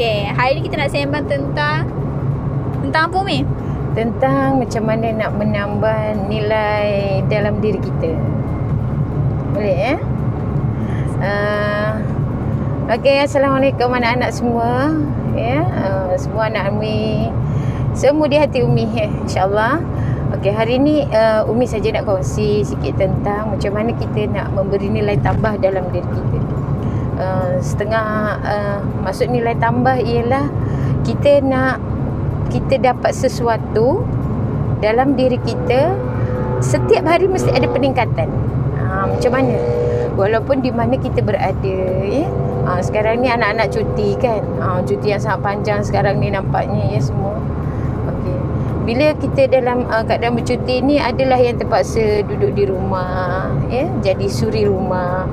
Okay, hari ni kita nak sembang tentang tentang apa Umi? Tentang macam mana nak menambah nilai dalam diri kita. Boleh eh? Uh, okay, Assalamualaikum anak-anak semua. Ya, yeah, uh, semua anak Umi. Semua di hati Umi ya, insyaAllah. Okay, hari ni uh, Umi saja nak kongsi sikit tentang macam mana kita nak memberi nilai tambah dalam diri kita. Uh, setengah uh, maksud nilai tambah ialah kita nak kita dapat sesuatu dalam diri kita setiap hari mesti ada peningkatan. Ha, macam mana? Walaupun di mana kita berada ya. Ha, sekarang ni anak-anak cuti kan. Ha, cuti yang sangat panjang sekarang ni nampaknya ya semua. Okey. Bila kita dalam uh, keadaan bercuti ni adalah yang terpaksa duduk di rumah ya, jadi suri rumah.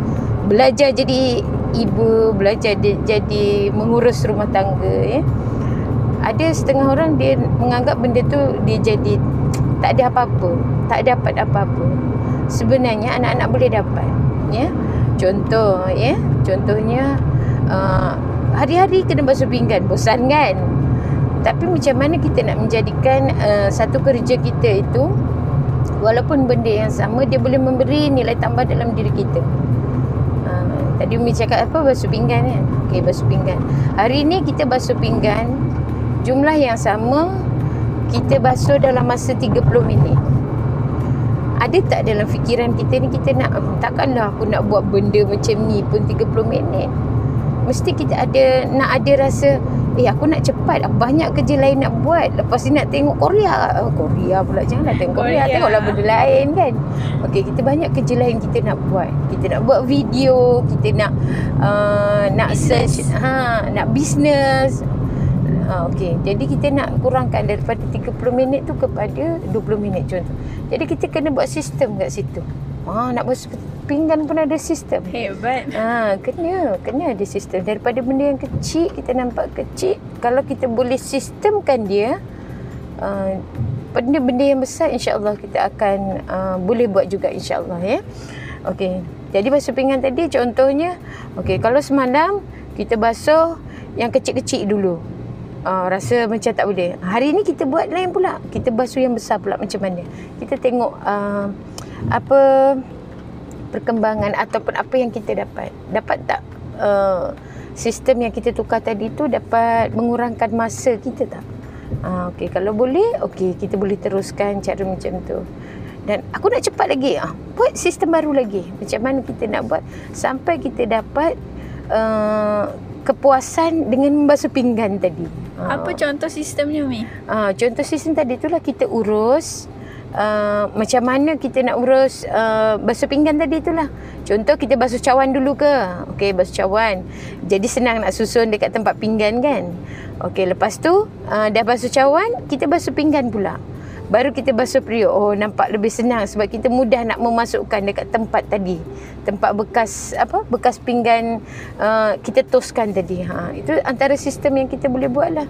Belajar jadi ibu belajar dia jadi mengurus rumah tangga ya. Ada setengah orang dia menganggap benda tu dia jadi tak ada apa-apa, tak dapat apa-apa. Sebenarnya anak-anak boleh dapat ya. Contoh ya, contohnya uh, hari-hari kena basuh pinggan, bosan kan? Tapi macam mana kita nak menjadikan uh, satu kerja kita itu walaupun benda yang sama dia boleh memberi nilai tambah dalam diri kita. Tadi Umi cakap apa basuh pinggan kan? Okey, basuh pinggan. Hari ni kita basuh pinggan jumlah yang sama kita basuh dalam masa 30 minit. Ada tak dalam fikiran kita ni kita nak takkanlah aku nak buat benda macam ni pun 30 minit. Mesti kita ada nak ada rasa Eh aku nak cepat. Banyak kerja lain nak buat. Lepas ni nak tengok Korea. Oh, Korea pula. Janganlah tengok Korea, Korea. Tengoklah benda lain kan? Okey kita banyak kerja lain kita nak buat. Kita nak buat video. Kita nak uh, Nak business. search. Ha, Nak business. Ha, Okey. Jadi kita nak kurangkan Daripada 30 minit tu Kepada 20 minit contoh. Jadi kita kena buat sistem kat situ Ha, nak basuh pinggan pun ada sistem. Hebat. Ha, kena, kena ada sistem. Daripada benda yang kecil, kita nampak kecil. Kalau kita boleh sistemkan dia, uh, benda-benda yang besar insya-Allah kita akan uh, boleh buat juga insya-Allah ya. Okey. Jadi basuh pinggan tadi contohnya, okey, kalau semalam kita basuh yang kecil-kecil dulu. Uh, rasa macam tak boleh. Hari ni kita buat lain pula. Kita basuh yang besar pula macam mana. Kita tengok uh, apa perkembangan ataupun apa yang kita dapat? Dapat tak uh, sistem yang kita tukar tadi tu dapat mengurangkan masa kita tak? Uh, okey kalau boleh okey kita boleh teruskan cara macam tu. Dan aku nak cepat lagi ah buat sistem baru lagi. Macam mana kita nak buat sampai kita dapat uh, kepuasan dengan membasuh pinggan tadi. Apa uh, contoh sistemnya mi? Uh, contoh sistem tadi itulah kita urus Uh, macam mana kita nak urus uh, basuh pinggan tadi itulah. Contoh kita basuh cawan dulu ke? Okey, basuh cawan. Jadi senang nak susun dekat tempat pinggan kan? Okey, lepas tu uh, dah basuh cawan, kita basuh pinggan pula. Baru kita basuh periuk. Oh, nampak lebih senang sebab kita mudah nak memasukkan dekat tempat tadi. Tempat bekas apa? Bekas pinggan uh, kita toskan tadi. Ha, itu antara sistem yang kita boleh buat lah.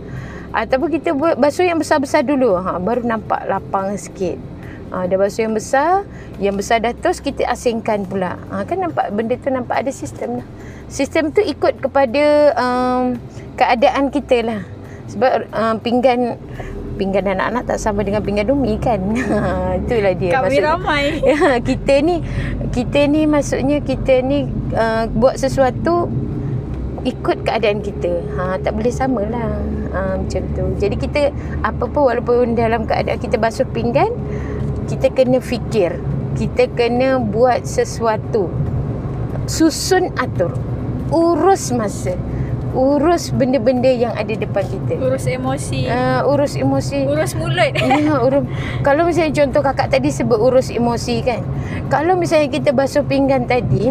Ataupun kita buat basuh yang besar-besar dulu. Ha, baru nampak lapang sikit. Ha, dah basuh yang besar. Yang besar dah tos kita asingkan pula. Ha, kan nampak benda tu nampak ada sistem lah. Sistem tu ikut kepada um, keadaan kita lah. Sebab um, pinggan pinggan anak-anak tak sama dengan pinggan Umi kan. Itulah dia. Kami maksudnya, ramai. Ya, kita ni kita ni maksudnya kita ni uh, buat sesuatu ikut keadaan kita. Ha tak boleh samalah. Ha macam tu. Jadi kita apa pun walaupun dalam keadaan kita basuh pinggan kita kena fikir. Kita kena buat sesuatu. Susun atur. Urus masa urus benda-benda yang ada depan kita. Urus emosi. Uh, urus emosi. Urus mulut. Ya, urus. Kalau misalnya contoh kakak tadi sebut urus emosi kan. Kalau misalnya kita basuh pinggan tadi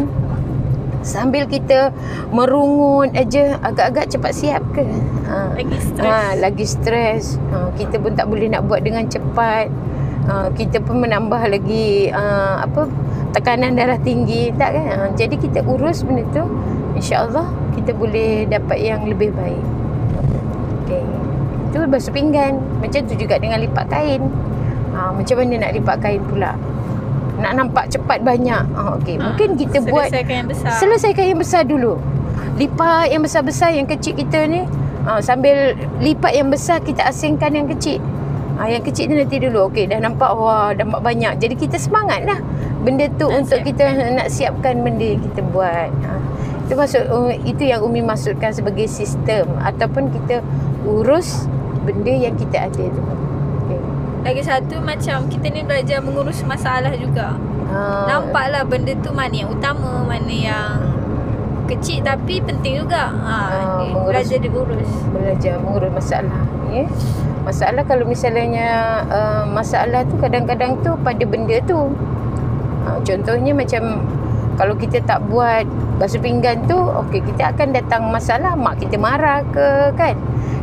sambil kita merungut aja agak-agak cepat siap ke? Ha. Lagi stres. Ha, lagi stres. Ha, kita pun tak boleh nak buat dengan cepat. Ha, kita pun menambah lagi uh, apa tekanan darah tinggi tak kan? Ha, jadi kita urus benda tu insya-Allah kita boleh dapat yang lebih baik. Okey. Itu basuh pinggan. Macam tu juga dengan lipat kain. Ha, macam mana nak lipat kain pula? Nak nampak cepat banyak. Ha, okey. Ha, Mungkin kita selesaikan buat selesaikan yang besar. Selesaikan yang besar dulu. Lipat yang besar-besar yang kecil kita ni Ha, sambil lipat yang besar kita asingkan yang kecil. Ha, yang kecil ni nanti dulu. Okey, dah nampak wah dapat banyak. Jadi kita semangat lah. Benda tu Nak untuk kita nak siapkan benda yang kita buat. Ha, itu maksud uh, itu yang Umi maksudkan sebagai sistem ataupun kita urus benda yang kita ada tu. Lagi satu macam kita ni belajar mengurus masalah juga. Ha, Nampaklah benda tu mana yang utama, mana yang kecil tapi penting juga. Ha, dia mengurus- belajar diurus. belajar mengurus masalah ya. Masalah kalau misalnya uh, masalah tu kadang-kadang tu pada benda tu. Uh, contohnya macam kalau kita tak buat basuh pinggan tu, okey kita akan datang masalah mak kita marah ke kan.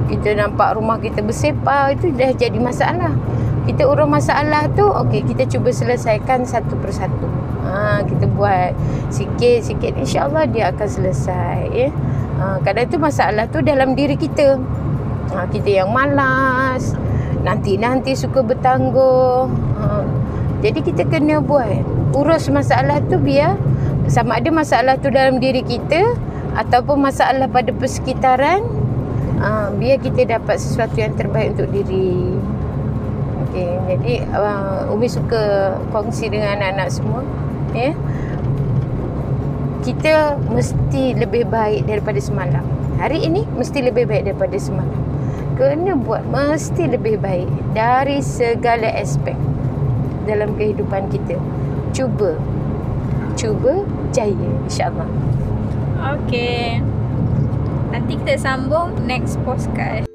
Kita nampak rumah kita bersepah itu dah jadi masalah. Kita urus masalah tu, okey kita cuba selesaikan satu persatu. Ha, kita buat sikit-sikit insya-Allah dia akan selesai ya. Ha, kadang tu masalah tu dalam diri kita. Ha, kita yang malas, nanti-nanti suka bertangguh. Ha, jadi kita kena buat urus masalah tu biar sama ada masalah tu dalam diri kita ataupun masalah pada persekitaran ha, biar kita dapat sesuatu yang terbaik untuk diri. Okey, jadi uh, Umi suka kongsi dengan anak-anak semua ya. Kita mesti lebih baik daripada semalam. Hari ini mesti lebih baik daripada semalam. Kena buat mesti lebih baik dari segala aspek dalam kehidupan kita. Cuba. Cuba jaya insya-Allah. Okey. Nanti kita sambung next podcast.